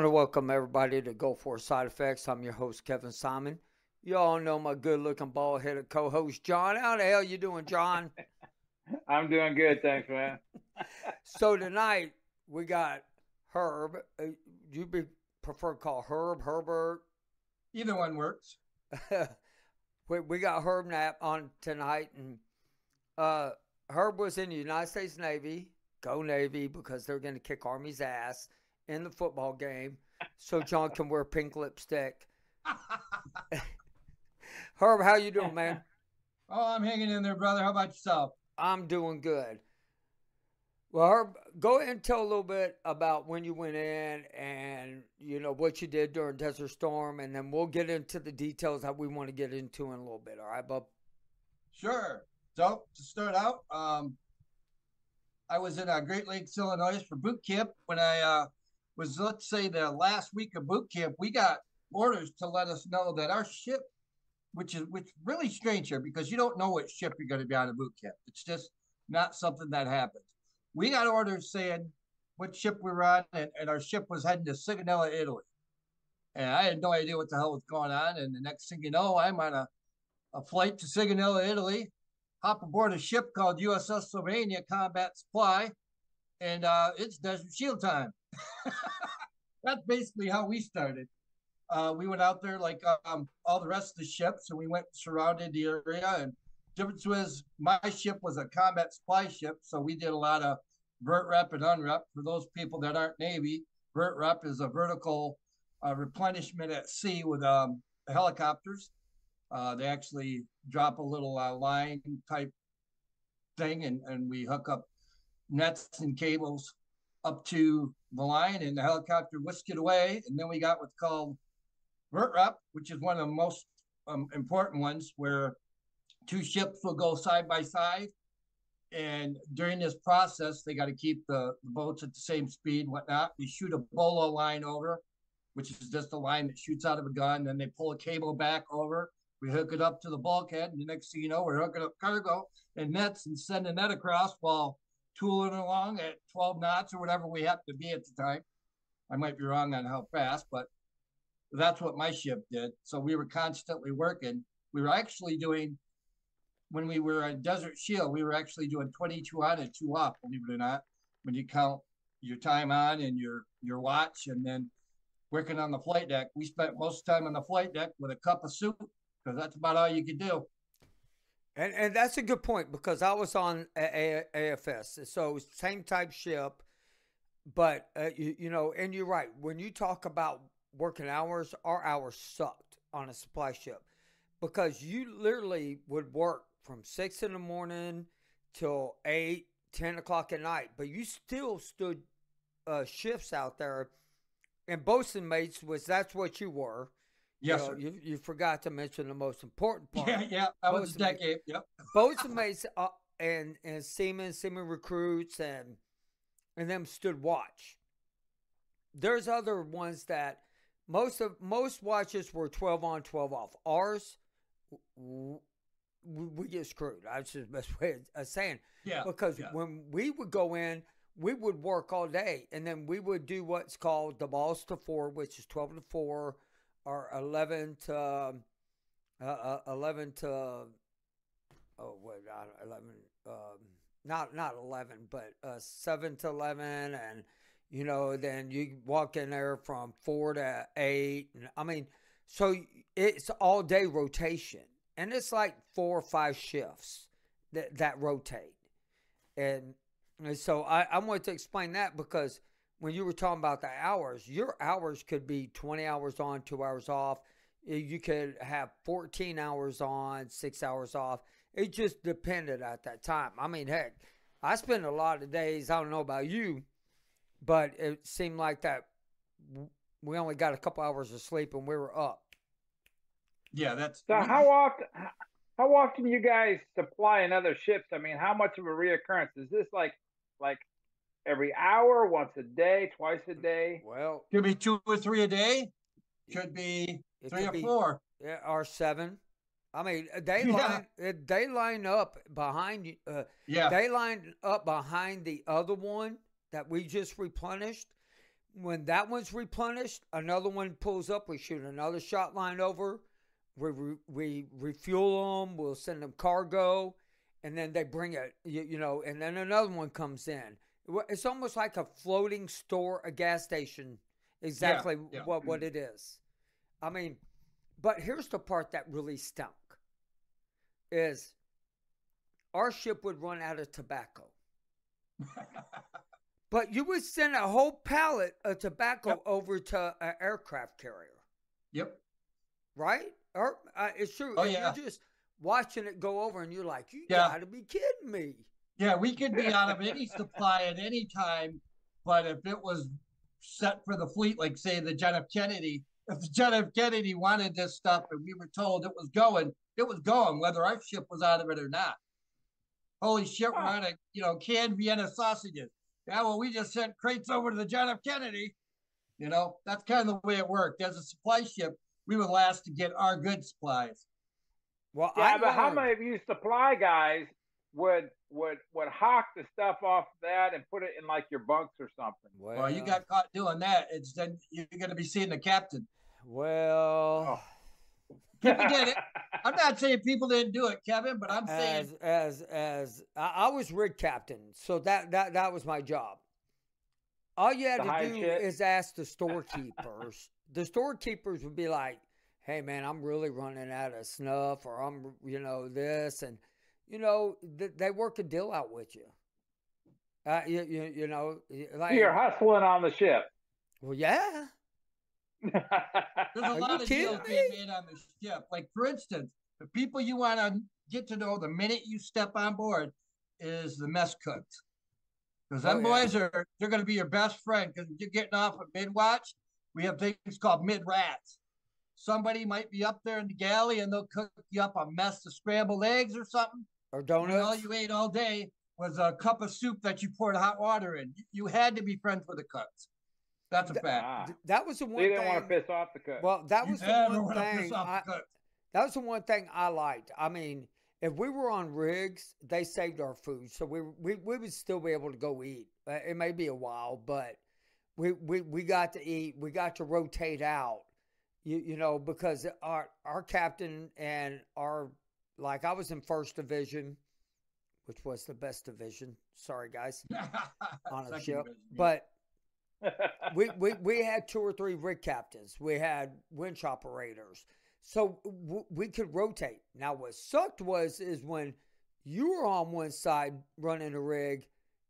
I'm going to welcome everybody to Go For Side Effects. I'm your host, Kevin Simon. You all know my good-looking, bald-headed co-host, John. How the hell you doing, John? I'm doing good, thanks, man. so tonight we got Herb. Uh, you be prefer to call Herb, Herbert? Either one works. we, we got Herb Knapp on tonight, and uh, Herb was in the United States Navy. Go Navy because they're going to kick Army's ass in the football game so John can wear pink lipstick. Herb, how you doing, man? Oh, I'm hanging in there, brother. How about yourself? I'm doing good. Well, Herb, go ahead and tell a little bit about when you went in and you know what you did during Desert Storm, and then we'll get into the details that we want to get into in a little bit. All right, bub. Sure. So to start out, um, I was in uh, Great Lakes, Illinois for boot camp. When I uh, was let's say the last week of boot camp, we got orders to let us know that our ship, which is which really strange here because you don't know what ship you're going to be on a boot camp. It's just not something that happens. We got orders saying what ship we were on, and, and our ship was heading to Sigonella, Italy. And I had no idea what the hell was going on. And the next thing you know, I'm on a, a flight to Sigonella, Italy, hop aboard a ship called USS Sylvania Combat Supply, and uh, it's Desert Shield time. That's basically how we started. Uh, we went out there like um, all the rest of the ships, and we went surrounded the area. And difference was my ship was a combat supply ship, so we did a lot of vert rep and unrep. For those people that aren't Navy, vert rep is a vertical uh, replenishment at sea with um, helicopters. Uh, they actually drop a little uh, line type thing, and, and we hook up nets and cables up to the line, and the helicopter whisked it away. And then we got what's called vert rep, which is one of the most um, important ones, where two ships will go side by side. And during this process, they got to keep the, the, boats at the same speed, whatnot. We shoot a bolo line over, which is just a line that shoots out of a gun. Then they pull a cable back over. We hook it up to the bulkhead, and the next thing you know, we're hooking up cargo and nets and sending that across while tooling along at 12 knots or whatever we happen to be at the time. I might be wrong on how fast, but that's what my ship did. So we were constantly working. We were actually doing, when we were on Desert Shield, we were actually doing 22 on and two off, believe it or not, when you count your time on and your, your watch and then working on the flight deck. We spent most time on the flight deck with a cup of soup because that's about all you could do. And and that's a good point because I was on a- a- AFS, so same type ship, but uh, you, you know, and you're right when you talk about working hours, our hours sucked on a supply ship because you literally would work from six in the morning till eight, ten o'clock at night, but you still stood uh, shifts out there. And bosun mates was that's what you were. Yes, you, know, you, you, forgot to mention the most important part. Yeah, yeah, I was a deck ape. Yep. mates uh, and and seamen, seamen recruits, and and them stood watch. There's other ones that most of most watches were 12 on 12 off ours we, we get screwed that's the best way of saying yeah because yeah. when we would go in we would work all day and then we would do what's called the balls to four which is 12 to 4 or 11 to um, uh, uh, 11 to oh what 11 um, not not 11 but uh, 7 to 11 and you know, then you walk in there from four to eight. And, I mean, so it's all day rotation, and it's like four or five shifts that that rotate, and, and so I, I wanted to explain that because when you were talking about the hours, your hours could be twenty hours on, two hours off. You could have fourteen hours on, six hours off. It just depended at that time. I mean, heck, I spend a lot of days. I don't know about you but it seemed like that we only got a couple hours of sleep and we were up. Yeah, that's so. How often? How often you guys supply another ships? I mean, how much of a reoccurrence is this? Like, like every hour, once a day, twice a day? Well, could be two or three a day. Could be three could or be, four. Yeah, or seven. I mean, they line yeah. they line up behind you. Uh, yeah, they line up behind the other one that we just replenished. when that one's replenished, another one pulls up. We shoot another shot line over. We we, we refuel them. We'll send them cargo, and then they bring it. You, you know, and then another one comes in. It's almost like a floating store, a gas station. Exactly Yeah, yeah. what what it is. I mean, but here's the part that really stunk. Is our ship would run out of tobacco. But you would send a whole pallet of tobacco Yep. over to an aircraft carrier, Yep. right? Or uh, it's true. Oh, yeah. You're just watching it go over, and you're like, "You Yeah. gotta be kidding me!" Yeah, we could be out of any supply at any time, but if it was set for the fleet, like say the John F. Kennedy, if the John F. Kennedy wanted this stuff and we were told it was going, it was going, whether our ship was out of it or not. Holy shit, we're Huh. out of you know canned Vienna sausages. Yeah, well, we just sent crates over to the John F. Kennedy. You know, that's kind of the way it worked. As a supply ship, we were last to get our good supplies. Well, Yeah, I but how many of you supply guys would would would hawk the stuff off that and put it in like your bunks or something? Well, Well, you got caught doing that. It's then you're going to be seeing the captain. well. Oh. People did it. I'm not saying people didn't do it, Kevin, but I'm saying as as as I, I was rig captain, so that that that was my job. All you had to do shit? is ask the storekeepers. the storekeepers would be like, "Hey, man, I'm really running out of snuff, or I'm, you know, this, and you know, th- they work a deal out with you. Uh, you, you, you know, like, You're hustling on the ship. well, yeah, there's a Are lot of kidding deals being made on the ship. Like for instance, the people you want to get to know the minute you step on board is the mess cooks. Because them Oh, yeah. boys are they're going to be your best friend. Because you're getting off at mid watch, we have things called mid rats. Somebody might be up there in the galley and they'll cook you up a mess of scrambled eggs or something. Or And all you ate all day was a cup of soup that you poured hot water in. You- You had to be friends with the cooks. That's a Th- fact. Ah, Th- that was the one you didn't want to thing. piss off the cook. Well, that You was the one wanna piss thing. off I, the. That was the one thing I liked. I mean, if we were on rigs, they saved our food, so we we, we would still be able to go eat. Uh, It may be a while, but we, we we got to eat. We got to rotate out. You you know because our our captain and our like I was in first division, which was the best division. Sorry guys, on a ship, but we, we we had two or three rig captains. We had winch operators, so w- we could rotate. Now, what sucked was is when you were on one side running a rig,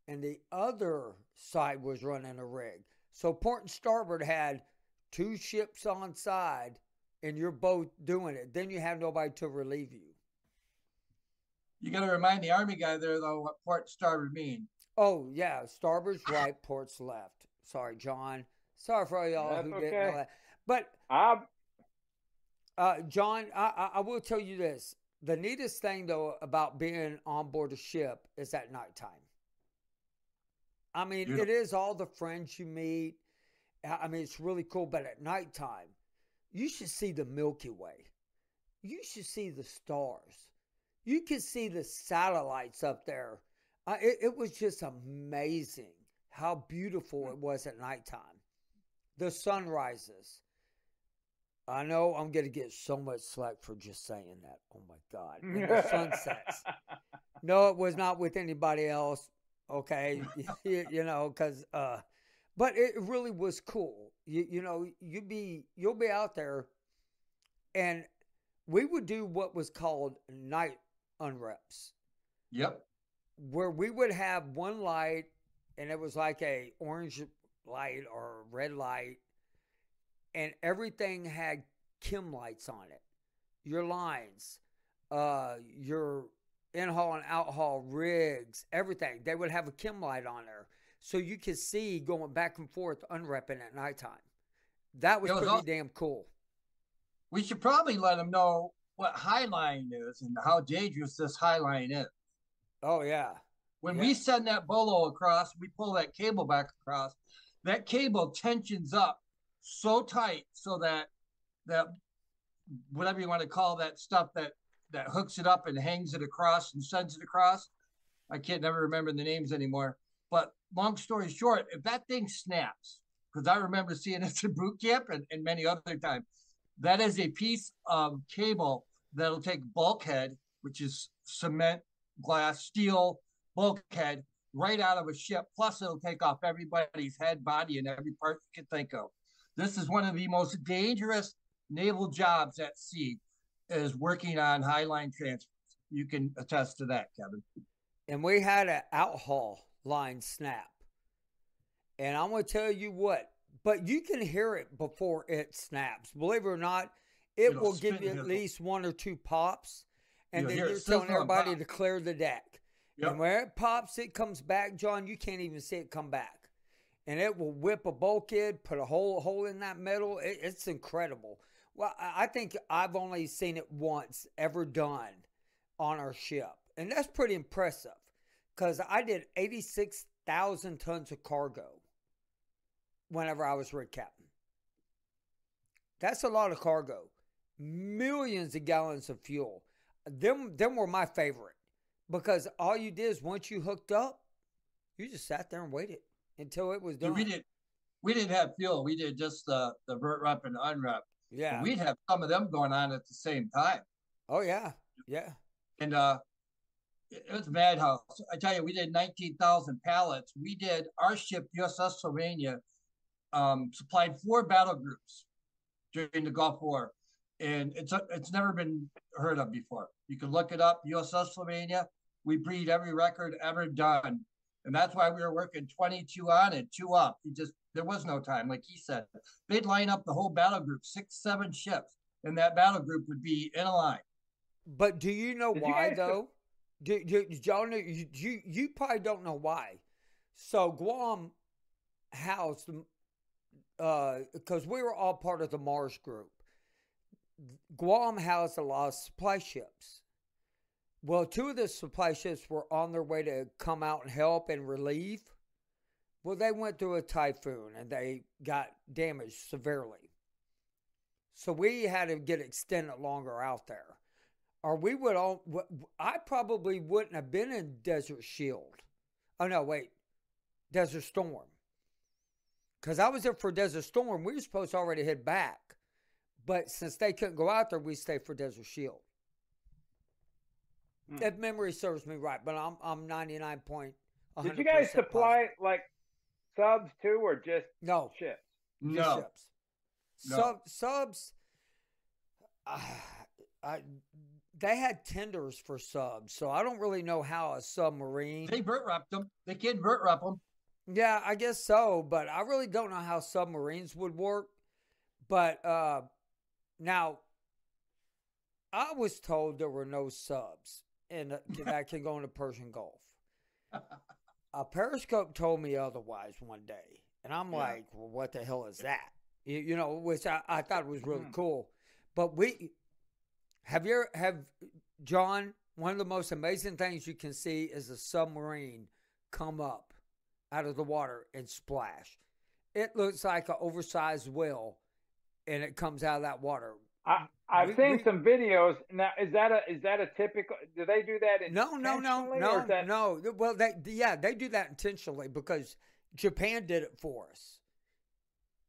and the other side was running a rig. So port and starboard had two ships on side, and you're both doing it. Then you have nobody to relieve you. You got to remind the army guy there though what port starboard mean. Oh yeah, starboard's right, port's left. Sorry, John. Sorry for all y'all That's who didn't know that. But I'm, Uh, John, I, I, I will tell you this. The neatest thing, though, about being on board a ship is at nighttime. I mean, Yeah. it is all the friends you meet. I I mean, it's really cool. But at nighttime, you should see the Milky Way. You should see the stars. You can see the satellites up there. Uh, it, it was just amazing how beautiful it was at nighttime. The sunrises. I know I'm going to get so much slack for just saying that. Oh my God. And the sunsets. No, it was not with anybody else. Okay. you, you know, because, uh, but it really was cool. You, you know, you be, you'll be out there and we would do what was called night unreps Yep. where we would have one light and it was like a orange light or red light and everything had chem lights on it. Your lines uh your in-haul and out-haul rigs everything they would have a chem light on there. So you could see going back and forth unrepping at nighttime. That was was pretty al- damn cool. We should probably let them know what highline is and how dangerous this highline is. oh yeah When Yeah. we send that bolo across, we pull that cable back across. That cable tensions up so tight so that that whatever you want to call that stuff that that hooks it up and hangs it across and sends it across. I can't never remember the names anymore. But long story short, if that thing snaps, because I remember seeing it in boot camp and, and many other times. That is a piece of cable that'll take bulkhead, which is cement, glass, steel, bulkhead, right out of a ship. Plus, it'll take off everybody's head, body, and every part you can think of. This is one of the most dangerous naval jobs at sea is working on high line transfers. You can attest to that, Kevin. And we had an outhaul line snap. And I'm going to tell you what, but you can hear it before it snaps. Believe it or not, it will give you at least one or two pops. And then you're telling everybody to clear the deck. Yep. And where it pops, it comes back, John. You can't even see it come back. And it will whip a bulkhead, put a hole hole in that metal. It, it's incredible. Well, I I think I've only seen it once ever done on our ship, and that's pretty impressive. Because I did eighty six thousand tons of cargo whenever I was rig captain. That's a lot of cargo. Millions of gallons of fuel. Them them were my favorite because all you did is once you hooked up, you just sat there and waited until it was done. we did we didn't have fuel. We did just the the vert rep and unrep. yeah. We'd have some of them going on at the same time. oh yeah. Yeah. And uh it it was a madhouse. I tell you, we did 19,000 pallets. We did our ship, USS Sylvania, um, supplied four battle groups during the Gulf War, and it's it's never been heard of before. You can look it up. USS Sylvania. We breed every record ever done, and that's why we were working 22 on it, two up. You just there was no time, like he said. They'd line up the whole battle group, six, seven ships, and that battle group would be in a line. But do you know Did why guys- though? Do, do, did y'all know? You, you you probably don't know why. So Guam housed uh, them because we were all part of the Mars group. Guam housed a lot of supply ships. Well, two of the supply ships were on their way to come out and help and relieve. Well, they went through a typhoon and they got damaged severely. So we had to get extended longer out there or we would all I probably wouldn't have been in desert shield oh no wait desert storm because i was there for desert storm we were supposed to already head back but since they couldn't go out there we stayed for desert shield Hmm. if memory serves me right but i'm i'm 99 point Did you guys supply positive. like subs too, or just no ships? just No, ships. No. Sub, subs uh, I, they had tenders for subs so i don't really know how a submarine they vert rep them. They can vert rep them. Yeah, I guess so, but I really don't know how submarines would work. But uh now I was told there were no subs in the, that can go into Persian Gulf. A Periscope told me otherwise one day, and I'm Yeah. like, "Well, what the hell is that?" You, you know, which I, I thought was really Mhm. cool. But we have you ever, have John? One of the most amazing things you can see is a submarine come up out of the water and splash. It looks like an oversized whale, and it comes out of that water. I I've We- seen we- some videos. Now, is that a is that a typical? Do they do that? No, no, no, no, that- no. Well, they yeah, they do that intentionally because Japan did it for us.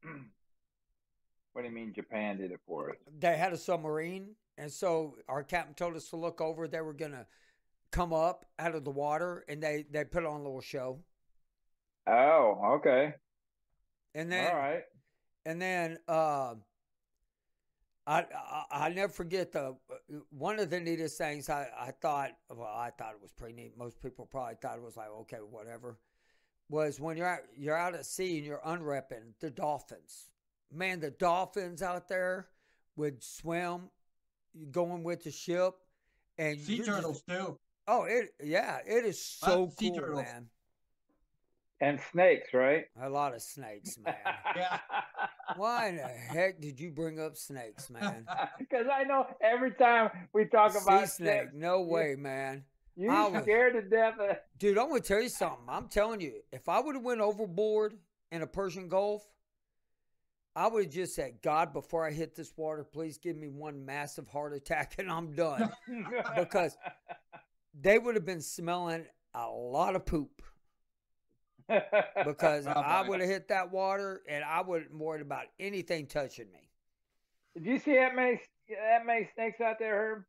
What do you mean Japan did it for us? They had a submarine, and so our captain told us to look over. They were gonna come up out of the water, and they they put on a little show. Oh, okay. And then All right. And then uh, I, I I never forget the one of the neatest things I, I thought well I thought it was pretty neat. Most people probably thought it was like okay whatever. Was when you're out, you're out at sea and you're unrepping the dolphins. Man, the dolphins out there would swim, going with the ship, and Sea you're just- turtles too. oh, it yeah, it is so cool, man. And snakes, right? A lot of snakes, man. Yeah. Why in the heck did you bring up snakes, man? Because I know every time we talk sea about snake. ships, No way, man. you I was- scared to death. Of, Dude, I'm gonna tell you something. I'm telling you, if I would have went overboard in a Persian Gulf, I would have just said, God, before I hit this water, please give me one massive heart attack and I'm done. Because- they would have been smelling a lot of poop. Because Oh, I would have hit that water and I wouldn't worried about anything touching me. Did you see that many that many snakes out there, Herb?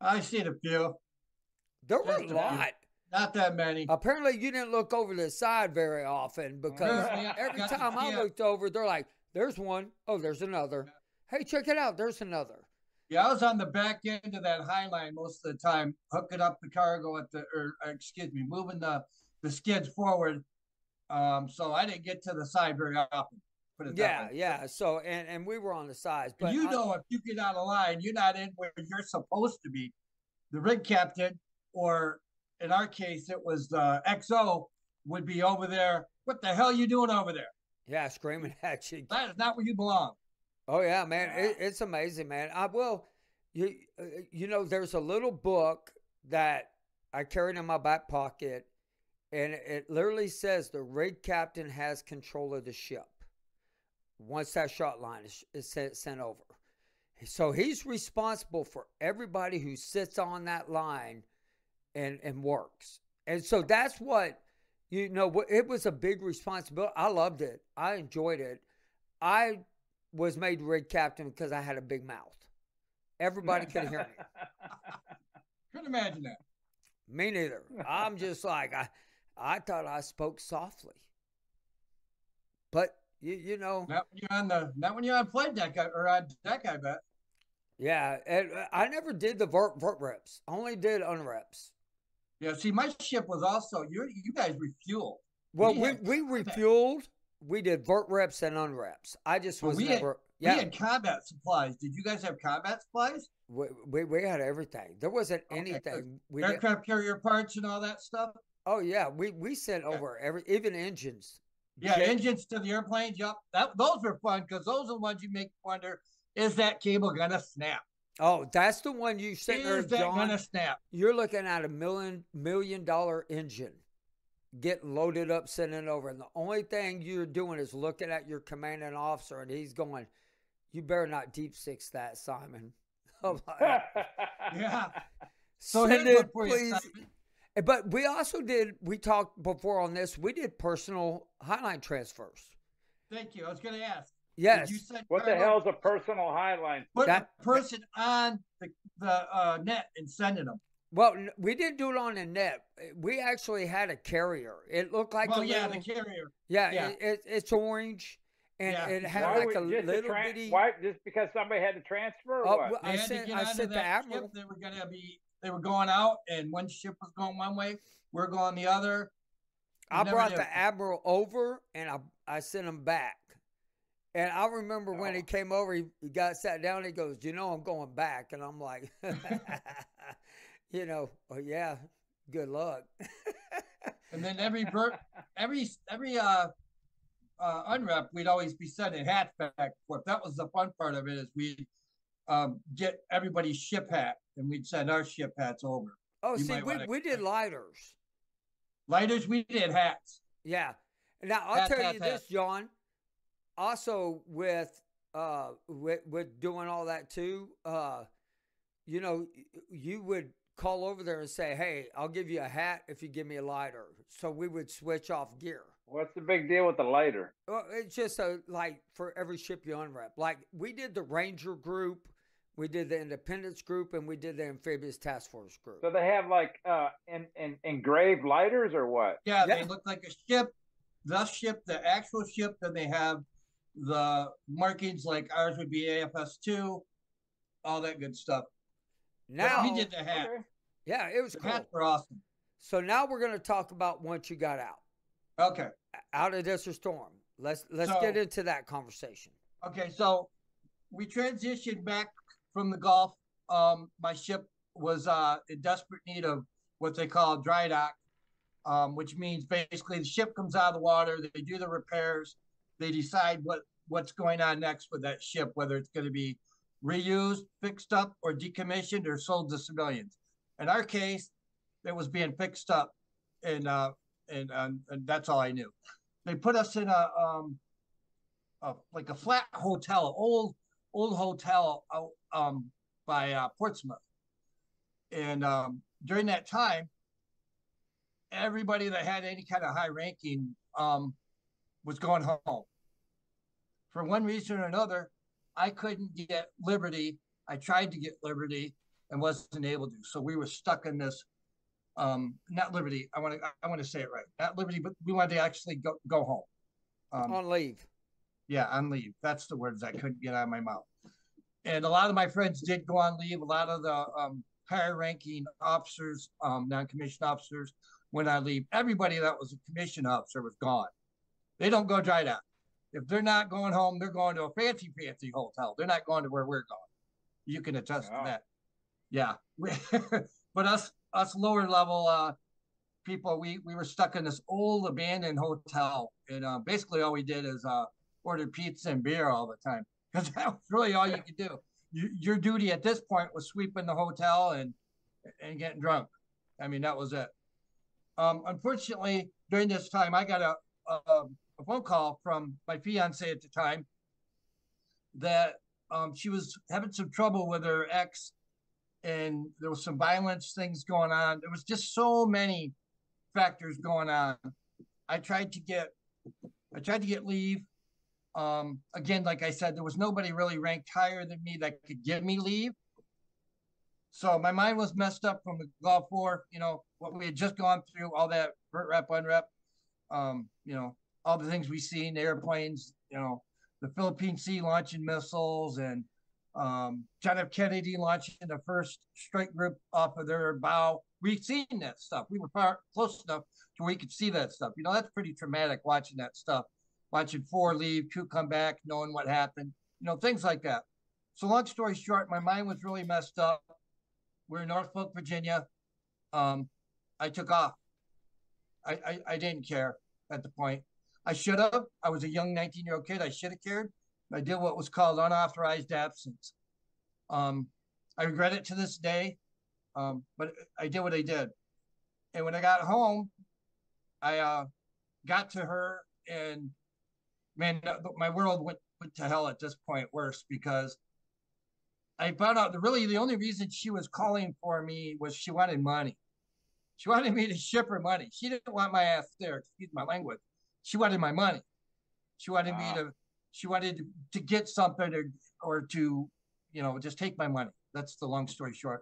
I seen a few, There were a a lot. not that many. Apparently, you didn't look over the side very often because Yeah, every got the time I looked over, they're like, "There's one. Oh, there's another. Hey, check it out. There's another." Yeah, I was on the back end of that high line most of the time, hooking up the cargo at the, or uh, excuse me, moving the the skids forward. Um, so I didn't get to the side very often. Put it Yeah, yeah. So, and and we were on the sides, but you I- know, if you get out of line, you're not in where you're supposed to be. The rig captain, or in our case, it was the XO, would be over there. What the hell are you doing over there? yeah, screaming at you. That is not where you belong. Oh yeah, man, it, it's amazing, man. I will. You uh, you know, there's a little book that I carried in my back pocket, and it literally says the rig captain has control of the ship once that shot line is, is sent, sent over. So he's responsible for everybody who sits on that line and and works. And so that's what you know. It was a big responsibility. I loved it. I enjoyed it. I was made rig captain because I had a big mouth. Everybody could hear me. Couldn't imagine that. Me neither. I'm just like I. I thought I spoke softly, but you you know Not when you're on the, not when you're on flight deck or on deck. I bet. yeah. And uh, I never did the vert vert reps. Only did unreps. Yeah. See, my ship was also you. You guys refueled. Well, We we we refueled. We did vert reps and unreps. I just was we had- never. We had combat supplies. Did you guys have combat supplies? we, we we had everything. There wasn't Okay, anything. We did, Aircraft carrier parts and all that stuff. Oh yeah, we we sent Yeah. over every even engines. Yeah, engines to the airplanes. Yep, that those were fun because those are the ones you make wonder: is that cable gonna snap? Oh, that's the one you sent there, Is that John. gonna snap? You're looking at a million million dollar engine getting loaded up, sending over, and the only thing you're doing is looking at your commanding officer, and he's going, "You better not deep six that, Simon." Yeah. So Send it, one for you, please. Simon. But we also did. We talked before on this. We did personal highline transfers. Thank you. I was gonna ask. Yes. Did you send what the cargo- hell's a personal highline? Put That- a person on the the uh, net and sending them. Well, we didn't do it on the net. We actually had a carrier. It looked like well, a yeah, little, the carrier. yeah. yeah. It, it, it's orange, and Yeah. it had Why like a little tran- bitty. Why just because somebody had to transfer or Oh, what? I had sent. I get onto sent the that admiral. ship. They were gonna be. They were going out, and one ship was going one way. We're going the other. You I brought the admiral over, and I I sent him back. And I remember when he Oh. came over, he, he got sat down. He goes, "You know, I'm going back," and I'm like, "You know, oh yeah, good luck." And then every every every uh uh unrep, we'd always be sending hats back and forth. That was the fun part of it is we'd um get everybody's ship hat and we'd send our ship hats over. oh, You see, we wanna- we did lighters. Lighters, we did hats. Yeah. Now I'll Hat, tell hat, you hat. this, John. Also, with uh with with doing all that too, uh, you know, you would call over there and say, "Hey, I'll give you a hat if you give me a lighter." So we would switch off gear. What's the big deal with the lighter? Well, it's just a like for every ship you unrep. Like we did the Ranger group, we did the Independence group, and we did the Amphibious Task Force group. So they have like uh in, in, engraved lighters or what? Yeah, Yeah. they look like a ship. The ship, the actual ship, then they have the markings like ours would be AFS two, all that good stuff. But Now, we did the hat. Okay. yeah, it was The cool. hats were awesome. So now we're going to talk about once you got out. Okay. out of Desert Storm. Let's let's So- get into that conversation. Okay, so we transitioned back from the Gulf. Um, my ship was uh, in desperate need of what they call dry dock, um, which means basically the ship comes out of the water, they do the repairs, they decide what what's going on next with that ship, whether it's going to be reused, fixed up, or decommissioned or sold to civilians. In our case, it was being fixed up, and uh, and and that's all I knew. They put us in a um, a, like a flat hotel, old old hotel out um, by uh, Portsmouth. And um, during that time, everybody that had any kind of high ranking um, was going home. For one reason or another, I couldn't get Liberty. I tried to get Liberty and wasn't able to. So we were stuck in this. Um, not Liberty. I want to. I want to say it right. Not Liberty, but we wanted to actually go go home. Um, on leave. Yeah, on leave. That's the words I couldn't get out of my mouth. And a lot of my friends did go on leave. A lot of the um, higher ranking officers, um, non commissioned officers, went on leave. Everybody that was a commissioned officer was gone. They don't go dry dock. If they're not going home, they're going to a fancy, fancy hotel. They're not going to where we're going. You can attest wow. to that. Yeah. but us us lower level uh, people, we we were stuck in this old abandoned hotel, and uh, basically all we did is uh, order pizza and beer all the time because that was really all you could do. You, your duty at this point was sweeping the hotel and and getting drunk. I mean, that was it. Um, unfortunately, during this time, I got a, a, a phone call from my fiance at the time that um, she was having some trouble with her ex and there was some violence things going on. There was just so many factors going on. I tried to get I tried to get leave. Um, again, like I said, there was nobody really ranked higher than me that could give me leave. So my mind was messed up from the Gulf War, you know, what we had just gone through, all that vert rep, unrep, um, you know, all the things we seen, airplanes, you know, the Philippine Sea launching missiles and um, John F. Kennedy launching the first strike group off of their bow. We've seen that stuff. We were far close enough to where we could see that stuff. You know, that's pretty traumatic watching that stuff, watching four leave, two come back, knowing what happened, you know, things like that. So, long story short, my mind was really messed up. We're in Norfolk, Virginia. Um, I took off. I, I, I didn't care at the point. I should have. I was a young 19 year old kid. I should have cared. I did what was called unauthorized absence. Um, I regret it to this day, um, but I did what I did. And when I got home, I uh, got to her, and man, my world went, went to hell at this point worse because I found out that really the only reason she was calling for me was she wanted money. She wanted me to ship her money. She didn't want my ass there. Excuse my language. She wanted my money. She wanted wow. me to she wanted to, get something or, or to, you know, just take my money. That's the long story short.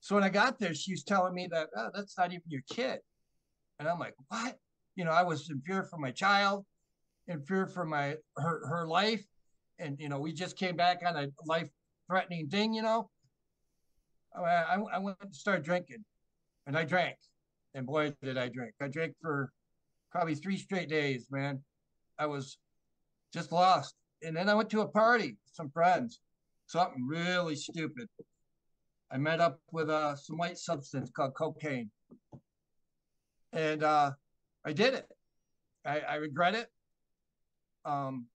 So when I got there, she was telling me that oh, that's not even your kid. And I'm like, what? You know, I was in fear for my child, in fear for my her her life. And you know, we just came back on a life threatening thing, you know. I, I, I went to start drinking and I drank. And boy, did I drink. I drank for probably three straight days, man. I was just lost. And then I went to a party with some friends, something really stupid. I met up with uh, some white substance called cocaine. And uh, I did it. I, I regret it. Um,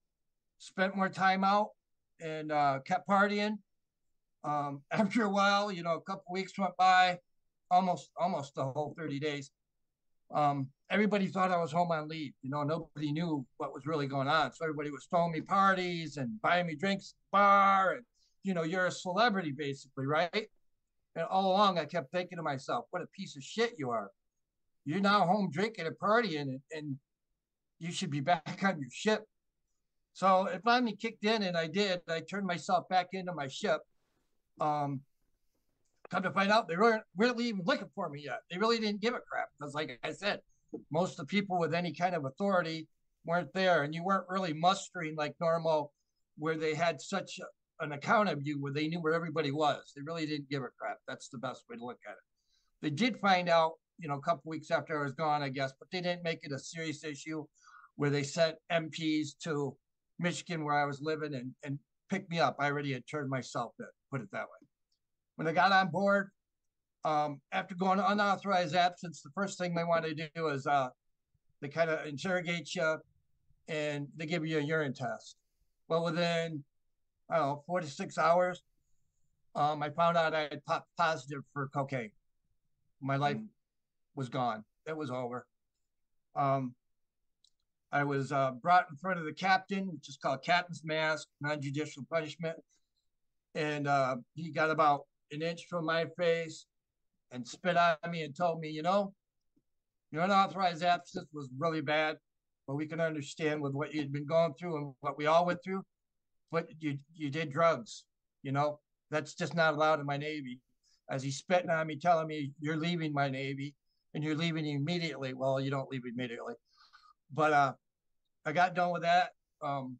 spent more time out and uh, kept partying. Um, after a while, you know, a couple weeks went by, almost almost the whole 30 days. Um, everybody thought I was home on leave. You know, nobody knew what was really going on. So everybody was throwing me parties and buying me drinks bar. And, you know, you're a celebrity basically, right? And all along, I kept thinking to myself, what a piece of shit you are. You're now home drinking and partying, and, and you should be back on your ship. So it finally kicked in, and I did. I turned myself back into my ship. Um, come to find out, they weren't really even looking for me yet. They really didn't give a crap because, like I said, most of the people with any kind of authority weren't there and you weren't really mustering like normal where they had such an account of you where they knew where everybody was they really didn't give a crap that's the best way to look at it they did find out you know a couple weeks after i was gone i guess but they didn't make it a serious issue where they sent mps to michigan where i was living and, and picked me up i already had turned myself in put it that way when i got on board um, after going unauthorized absence, the first thing they want to do is uh, they kind of interrogate you and they give you a urine test. Well, within, I don't know, four to six hours, um, I found out I had popped positive for cocaine. My life mm. was gone. It was over. Um, I was uh, brought in front of the captain, which is called captain's mast, non-judicial punishment. And uh, he got about an inch from my face and spit on me and told me, you know, your unauthorized absence was really bad. but we can understand with what you'd been going through and what we all went through. But you you did drugs, you know. That's just not allowed in my Navy. As he's spitting on me, telling me you're leaving my Navy and you're leaving immediately. Well, you don't leave immediately, but uh, I got done with that. Um,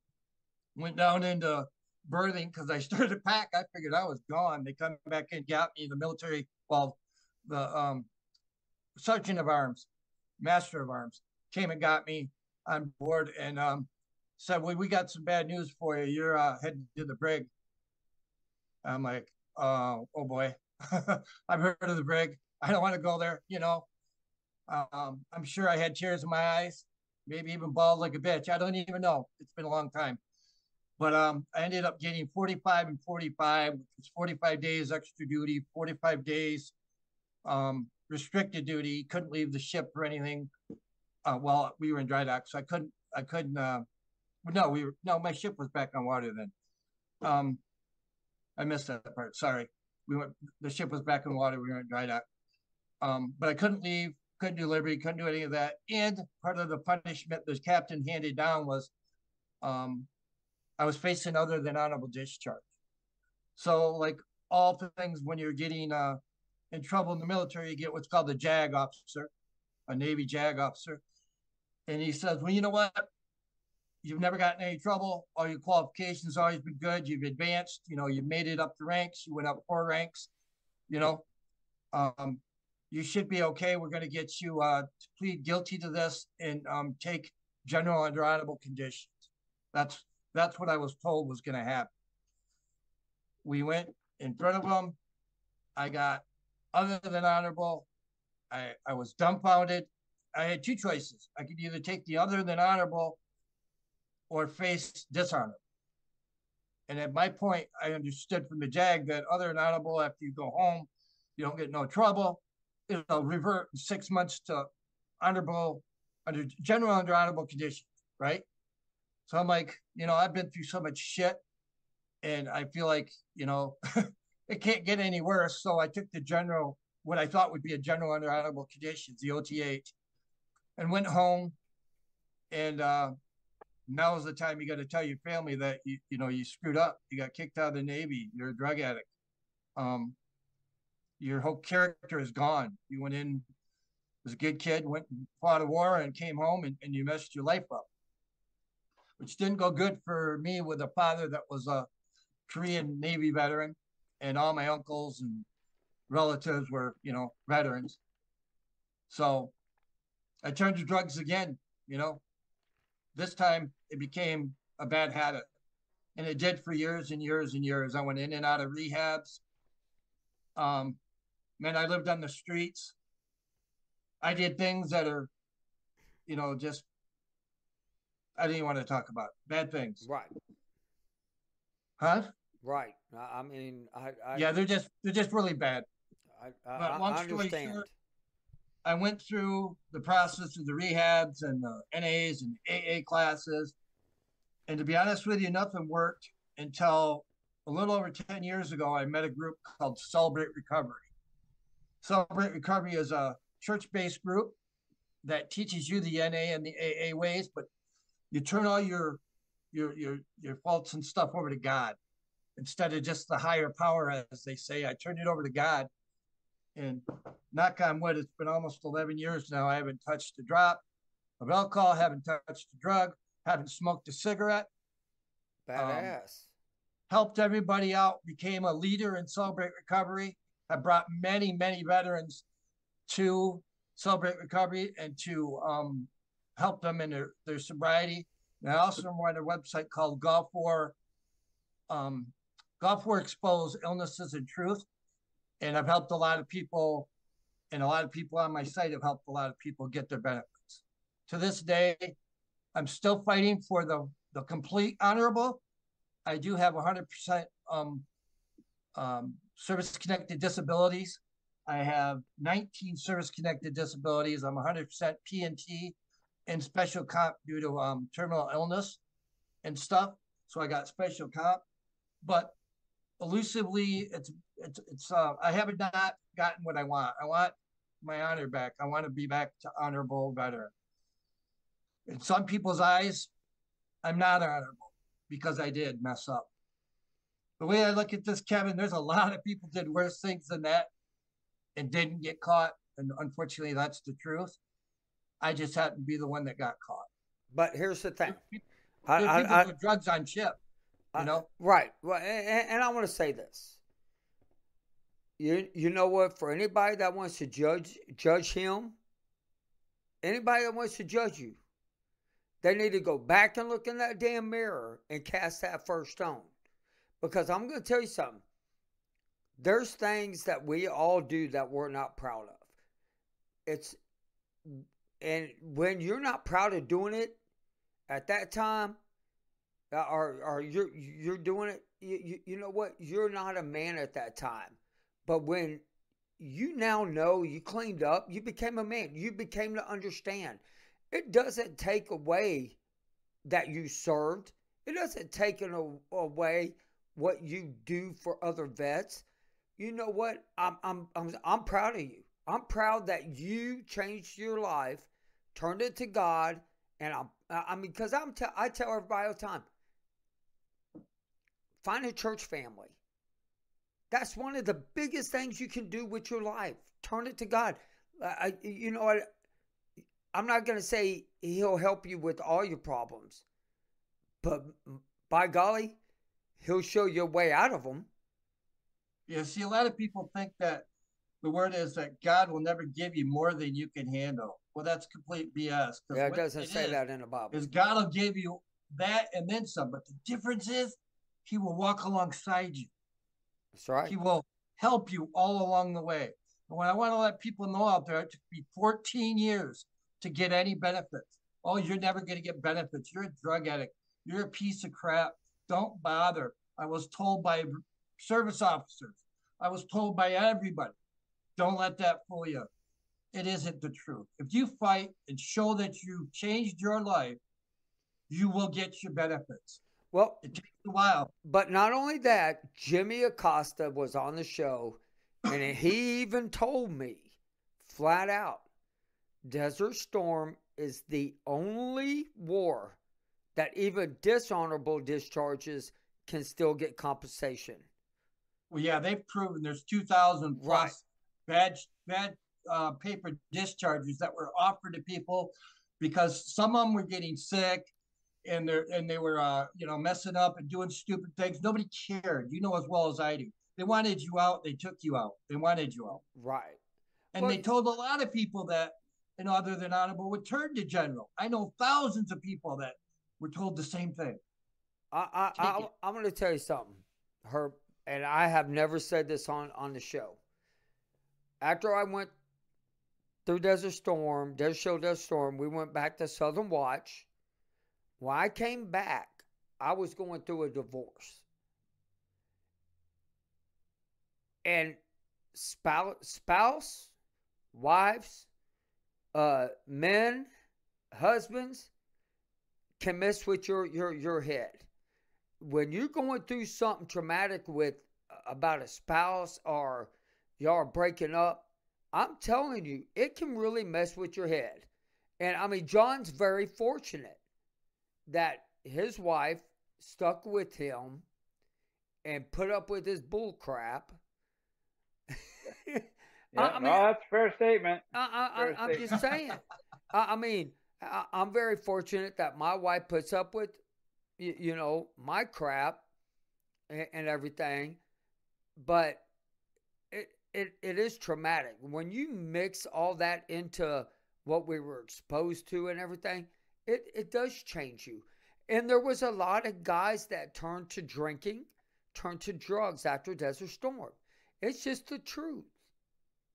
went down into berthing because I started to pack. I figured I was gone. They come back and got me. The military, well, the um, sergeant of arms, master of arms, came and got me on board and um, said, "Well, we got some bad news for you. You're uh, heading to the brig." I'm like, uh, "Oh boy, I've heard of the brig. I don't want to go there." You know, um, I'm sure I had tears in my eyes, maybe even bawled like a bitch. I don't even know. It's been a long time. But um, I ended up getting 45 and 45, which was 45 days extra duty, 45 days um, restricted duty. Couldn't leave the ship or anything. Uh, while we were in dry dock, so I couldn't. I couldn't. Uh, no, we were. No, my ship was back on water then. Um, I missed that part. Sorry. We went. The ship was back in water. We were in dry dock. Um, but I couldn't leave. Couldn't do liberty. Couldn't do any of that. And part of the punishment the captain handed down was, um, I was facing other than honorable discharge. So, like all things, when you're getting uh, in trouble in the military, you get what's called the JAG officer, a Navy JAG officer. And he says, Well, you know what? You've never gotten any trouble. All your qualifications always been good. You've advanced. You know, you've made it up the ranks. You went up four ranks. You know, um, you should be okay. We're going to get you uh, to plead guilty to this and um, take general under honorable conditions. That's that's what I was told was going to happen. We went in front of them. I got other than honorable. I, I was dumbfounded. I had two choices. I could either take the other than honorable or face dishonor. And at my point, I understood from the JAG that other than honorable, after you go home, you don't get no trouble. It'll revert six months to honorable under general under honorable conditions, right? So I'm like, you know, I've been through so much shit and I feel like, you know, it can't get any worse. So I took the general, what I thought would be a general under honorable conditions, the OTH, and went home. And uh, now is the time you got to tell your family that you, you know you screwed up. You got kicked out of the Navy. You're a drug addict. Um, your whole character is gone. You went in as a good kid, went and fought a war, and came home, and, and you messed your life up which didn't go good for me with a father that was a Korean Navy veteran, and all my uncles and relatives were, you know, veterans. So I turned to drugs again, you know. This time it became a bad habit. And it did for years and years and years. I went in and out of rehabs. Um, man, I lived on the streets. I did things that are, you know, just I didn't want to talk about bad things. Right. Huh? Right. I mean, I, I yeah, they're just they're just really bad. I, I, but long I story short, I went through the process of the rehabs and the NAs and AA classes, and to be honest with you, nothing worked until a little over ten years ago. I met a group called Celebrate Recovery. Celebrate Recovery is a church-based group that teaches you the NA and the AA ways, but you turn all your your your your faults and stuff over to God instead of just the higher power, as they say. I turned it over to God, and knock on wood, it's been almost 11 years now. I haven't touched a drop of alcohol, haven't touched a drug, haven't smoked a cigarette. Badass. Um, helped everybody out, became a leader in Celebrate Recovery. I brought many, many veterans to Celebrate Recovery and to um, help them in their, their sobriety. And I also run a website called Gulf War, um, Gulf War Exposed Illnesses and Truth. And I've helped a lot of people, and a lot of people on my site have helped a lot of people get their benefits. To this day, I'm still fighting for the, the complete honorable. I do have 100% um, um, service connected disabilities. I have 19 service connected disabilities. I'm 100% P&T and special comp due to um, terminal illness and stuff. So I got special comp, but elusively, it's it's it's. Uh, I haven't not gotten what I want. I want my honor back. I want to be back to honorable veteran. in some people's eyes, I'm not honorable because I did mess up. The way I look at this, Kevin, there's a lot of people did worse things than that and didn't get caught. And unfortunately, that's the truth. I just happened to be the one that got caught. But here's the thing. I, I, I, drugs on chip, you know? Right. Well, and, and I want to say this. You, you know what? For anybody that wants to judge judge him, anybody that wants to judge you, they need to go back and look in that damn mirror and cast that first stone. Because I'm going to tell you something. There's things that we all do that we're not proud of. It's and when you're not proud of doing it at that time, uh, or or you're you're doing it, you, you, know what? You're not a man at that time. But when you now know you cleaned up, you became a man. You became to understand. It doesn't take away that you served. It doesn't take away what you do for other vets. You know what? I'm I'm I'm I'm proud of you. I'm proud that you changed your life, turned it to God, and I'm I mean because I'm t- I tell everybody all the time, find a church family. That's one of the biggest things you can do with your life. Turn it to God. I, you know what? I'm not going to say He'll help you with all your problems, but by golly, He'll show you a way out of them. Yeah, see, a lot of people think that the word is that God will never give you more than you can handle. Well, that's complete BS. Yeah, it doesn't it say that in the Bible. Is God will give you that and then some. But the difference is He will walk alongside you. That's right. He will help you all along the way. And what I want to let people know out there, it took me 14 years to get any benefits. Oh, you're never going to get benefits. You're a drug addict. You're a piece of crap. Don't bother. I was told by service officers. I was told by everybody. Don't let that fool you. It isn't the truth. If you fight and show that you changed your life, you will get your benefits. Well, it takes a while. But not only that, Jimmy Acosta was on the show, and he even told me flat out Desert Storm is the only war that even dishonorable discharges can still get compensation. Well, yeah, they've proven there's 2,000 plus right. bad, bad uh, paper discharges that were offered to people because some of them were getting sick and they and they were uh, you know messing up and doing stupid things. Nobody cared. You know as well as I do. They wanted you out. They took you out. They wanted you out. Right. And well, they told a lot of people that you know other than honorable would turn to general. I know thousands of people that were told the same thing. I, I, I I'm going to tell you something, Herb, and I have never said this on on the show. After I went through Desert Storm, Desert Shield, Desert Storm, we went back to Southern Watch when I came back, I was going through a divorce. And spouse, spouse wives, uh, men, husbands can mess with your, your, your head. When you're going through something traumatic with uh, about a spouse or y'all breaking up, I'm telling you, it can really mess with your head. And I mean, John's very fortunate that his wife stuck with him and put up with his bull crap. yeah, I mean, no, that's a fair statement. I, am just saying. I, I mean, I, am very fortunate that my wife puts up with, you, know, my crap and, and everything, but it, it it is traumatic when you mix all that into what we were exposed to and everything it it does change you. And there was a lot of guys that turned to drinking, turned to drugs after Desert Storm. It's just the truth.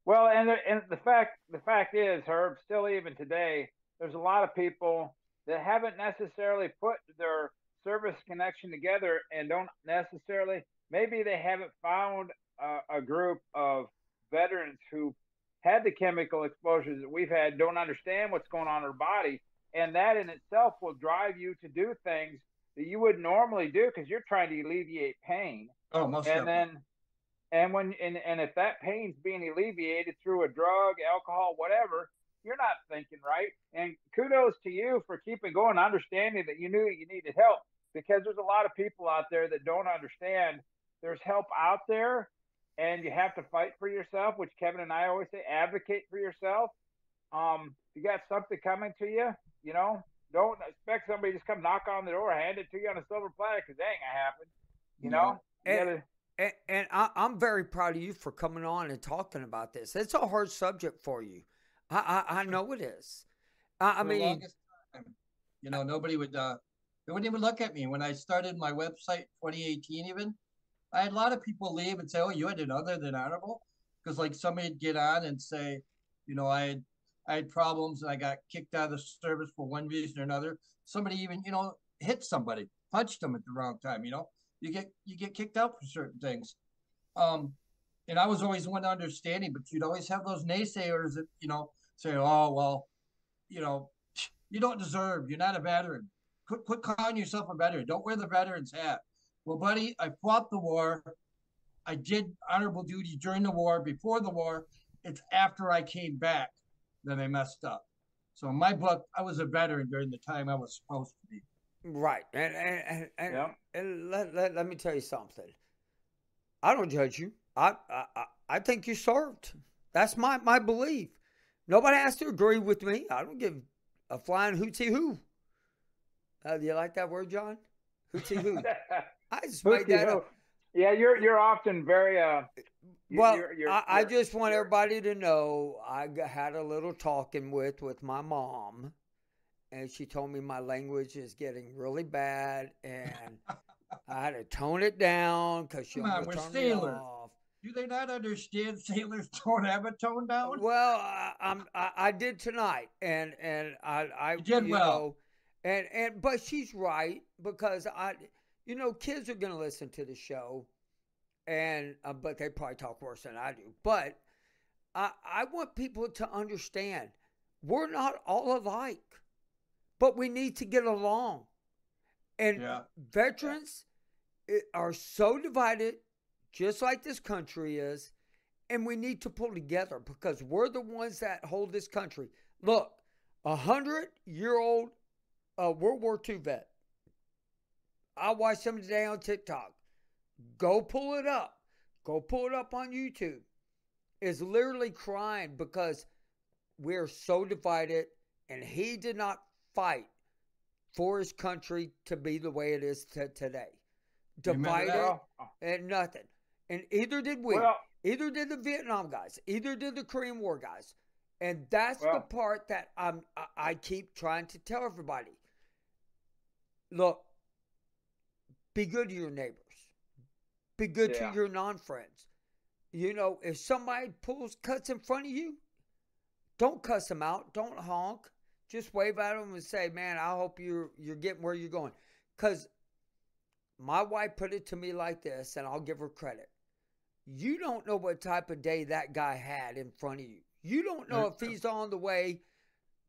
Well, and the, and the fact the fact is, Herb, still even today, there's a lot of people that haven't necessarily put their service connection together and don't necessarily maybe they haven't found a, a group of veterans who had the chemical exposures that we've had, don't understand what's going on in their body, and that in itself will drive you to do things that you would normally do because you're trying to alleviate pain. Oh, most and then and when and, and if that pain's being alleviated through a drug, alcohol, whatever, you're not thinking right. And kudos to you for keeping going, understanding that you knew you needed help because there's a lot of people out there that don't understand there's help out there and you have to fight for yourself, which Kevin and I always say, advocate for yourself. Um, you got something coming to you, you know, don't expect somebody to just come knock on the door, hand it to you on a silver platter because that ain't gonna happen. You know. And, and, and I, I'm very proud of you for coming on and talking about this. It's a hard subject for you. I I, I know it is. I, I mean, you know, nobody would uh, they wouldn't even look at me when I started my website 2018. Even I had a lot of people leave and say, "Oh, you had it other than honorable," because like somebody'd get on and say, you know, I had I had problems and I got kicked out of the service for one reason or another. Somebody even, you know, hit somebody, punched them at the wrong time. You know, you get you get kicked out for certain things. Um, and I was always one understanding, but you'd always have those naysayers that you know say, "Oh, well, you know, you don't deserve. You're not a veteran. Quit, quit calling yourself a veteran. Don't wear the veteran's hat." Well, buddy, I fought the war. I did honorable duty during the war, before the war. It's after I came back that I messed up. So in my book, I was a veteran during the time I was supposed to be. Right, and and and, and, yeah. and let, let, let me tell you something. I don't judge you. I I I think you served. That's my my belief. Nobody has to agree with me. I don't give a flying hootie who. Uh, do you like that word, John? Hootie hoo. I just made that up. Yeah, you're you're often very uh well, you're, you're, I, I, just want everybody to know I had a little talking with with my mom, and she told me my language is getting really bad, and I had to tone it down because she Come on, me off. Do they not understand sailors don't have a tone down? Well, I, I'm I, I did tonight, and and I I you did you well. Know, and and but she's right because I, you know, kids are going to listen to the show and uh, but they probably talk worse than I do. But I I want people to understand we're not all alike, but we need to get along. And yeah. veterans eh, are so divided, just like this country is, and we need to pull together because we're the ones that hold this country. Look, a hundred year old uh, World War II vet. I watched him today on TikTok. Go pull it up. Go pull it up on YouTube. Is literally crying because we're so divided and he did not fight for his country to be the way it is to today. Divided and nothing. And either did we, well, either did the Vietnam guys, either did the Korean War guys. And that's well, the part that I'm I keep trying to tell everybody. Look, be good to your neighbors. Be good yeah. to your non friends. You know, if somebody pulls cuts in front of you, don't cuss them out. Don't honk. Just wave at them and say, "Man, I hope you're you're getting where you're going." Because my wife put it to me like this, and I'll give her credit. You don't know what type of day that guy had in front of you. You don't know if he's on the way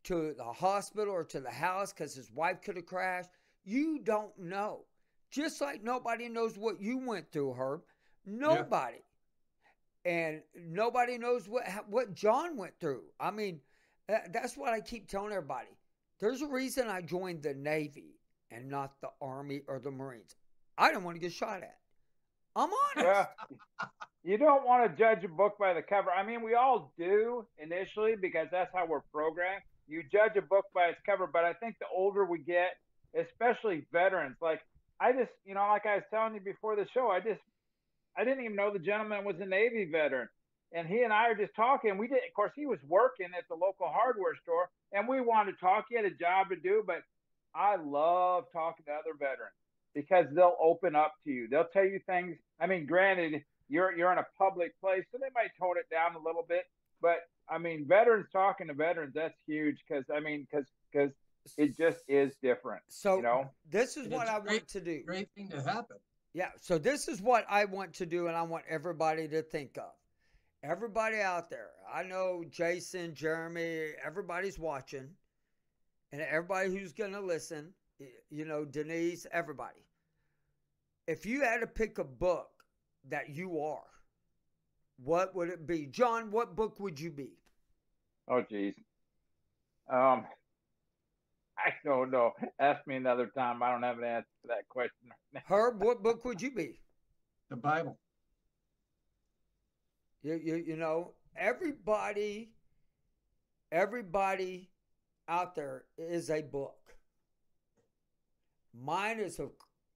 to the hospital or to the house because his wife could have crashed. You don't know. Just like nobody knows what you went through, Herb. Nobody. Yeah. And nobody knows what what John went through. I mean, that's what I keep telling everybody. There's a reason I joined the Navy and not the Army or the Marines. I don't want to get shot at. I'm honest. Yeah. you don't want to judge a book by the cover. I mean, we all do initially because that's how we're programmed. You judge a book by its cover, but I think the older we get, especially veterans, like I just, you know, like I was telling you before the show, I just, I didn't even know the gentleman was a Navy veteran. And he and I are just talking. We did, of course, he was working at the local hardware store, and we wanted to talk. He had a job to do, but I love talking to other veterans because they'll open up to you. They'll tell you things. I mean, granted, you're you're in a public place, so they might tone it down a little bit. But I mean, veterans talking to veterans, that's huge because I mean, because because it just is different. So you know, this is what I great, want to do. Great thing to happen. Yeah. So this is what I want to do, and I want everybody to think of. Everybody out there, I know Jason, Jeremy, everybody's watching, and everybody who's going to listen, you know, Denise, everybody. If you had to pick a book that you are, what would it be? John, what book would you be? Oh, geez. Um, I don't know. Ask me another time. I don't have an answer to that question. Herb, what book would you be? The Bible. You, you, you know, everybody, everybody out there is a book. Mine is a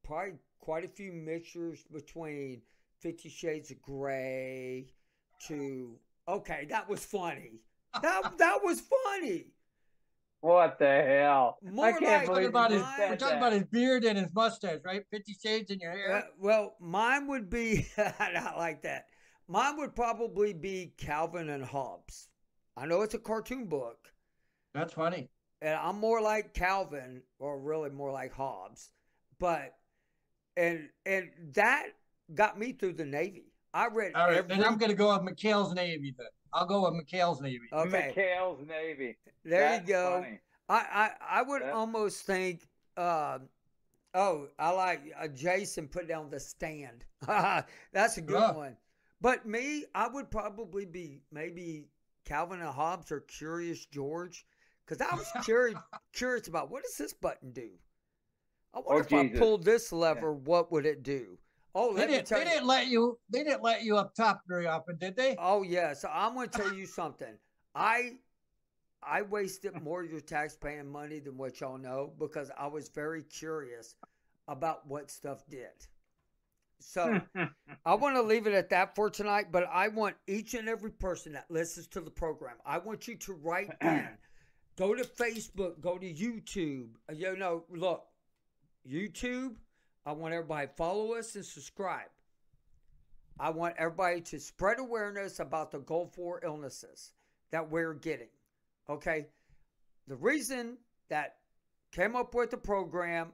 probably quite a few mixtures between Fifty Shades of Grey to okay, that was funny. That that was funny. What the hell? More I can't like- believe Talking about his, we're talking that. about his beard and his mustache, right? Fifty Shades in your Uh, hair. well, mine would be not like that. Mine would probably be Calvin and Hobbes. I know it's a cartoon book, That's funny. and I'm more like Calvin, or really more like Hobbes. But and and that got me through the Navy. I read All right, every. then I'm gonna go with McHale's Navy. Then I'll go with McHale's Navy. okay, McHale's Navy. there That's you go. funny. I, I I would That- almost think. Uh, oh, I like uh, Jason put down the stand. That's a good Yeah. one. But me, I would probably be maybe Calvin and Hobbes or Curious George, because I was curious curious about what does this button do. I wonder Oh, if I Jesus. pulled this lever, what would it do? Oh, They let me didn't. tell They you. didn't let you. They didn't let you up top very often, did they? Oh yeah, so I'm going to tell you something. I I wasted more of your taxpaying money than what y'all know because I was very curious about what stuff did. So I want to leave it at that for tonight, but I want each and every person that listens to the program, I want you to write in. Go to Facebook, go to YouTube. You know, look, YouTube, I want everybody to follow us and subscribe. I want everybody to spread awareness about the Gulf War illnesses that we're getting. Okay? The reason that came up with the program,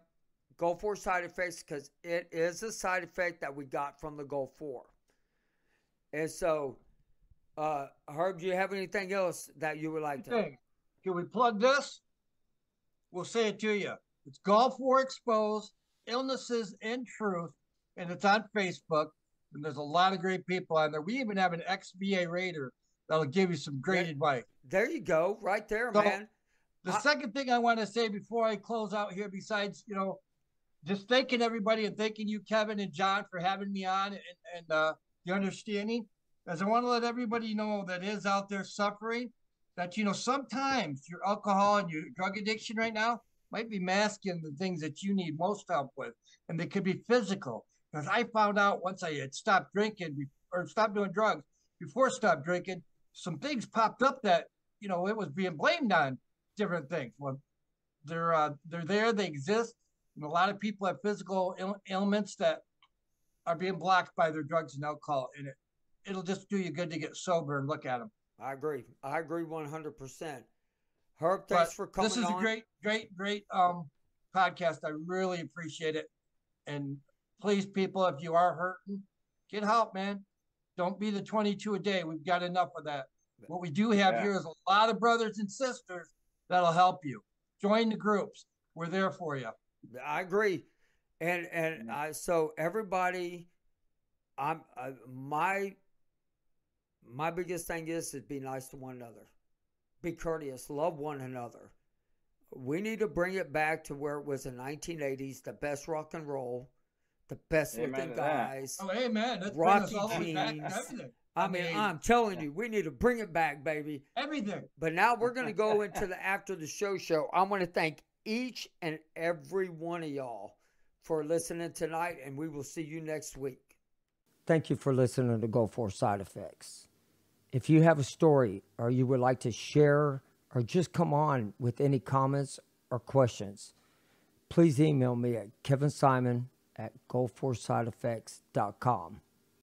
Gulf War side effects, because it is a side effect that we got from the Gulf War. And so, uh, Herb, do you have anything else that you would like to? Can we plug this? We'll say it to you. It's Gulf War Exposed, Illnesses and Truth, and it's on Facebook. And there's a lot of great people on there. We even have an ex-VA rater that'll give you some great Yeah. advice. There you go, right there, So- man. The I- second thing I want to say before I close out here, besides you know, just thanking everybody and thanking you, Kevin and John, for having me on and, and uh, the understanding, as I want to let everybody know that is out there suffering, that you know sometimes your alcohol and your drug addiction right now might be masking the things that you need most help with, and they could be physical. Because I found out once I had stopped drinking or stopped doing drugs before I stopped drinking, some things popped up that you know it was being blamed on different things. Well, they're uh, they're there, they exist, and a lot of people have physical Ail- ailments that are being blocked by their drugs and alcohol, and it it'll just do you good to get sober and look at them. I agree. I agree 100%. Herb, thanks But for coming this is on. a great, great, great um podcast. I really appreciate it, and please, people, if you are hurting, get help, man. Don't be the 22 a day. We've got enough of that. What we do have Yeah. here is a lot of brothers and sisters that'll help you. Join the groups. We're there for you. I agree, and and Yeah. I so everybody, I'm I, my my biggest thing is to be nice to one another, be courteous, love one another. We need to bring it back to where it was in 1980s, the best rock and roll, the best Amen looking to guys. Oh, amen. man. Let's Rocky bring us all back jeans. I mean, I'm telling you, we need to bring it back, baby. Everything. But now we're going to go into the after the show show. I want to thank each and every one of y'all for listening tonight, and we will see you next week. Thank you for listening to Gulf War Side Effects. If you have a story or you would like to share or just come on with any comments or questions, please email me at kevinsimon at gulfwarsideeffects.com.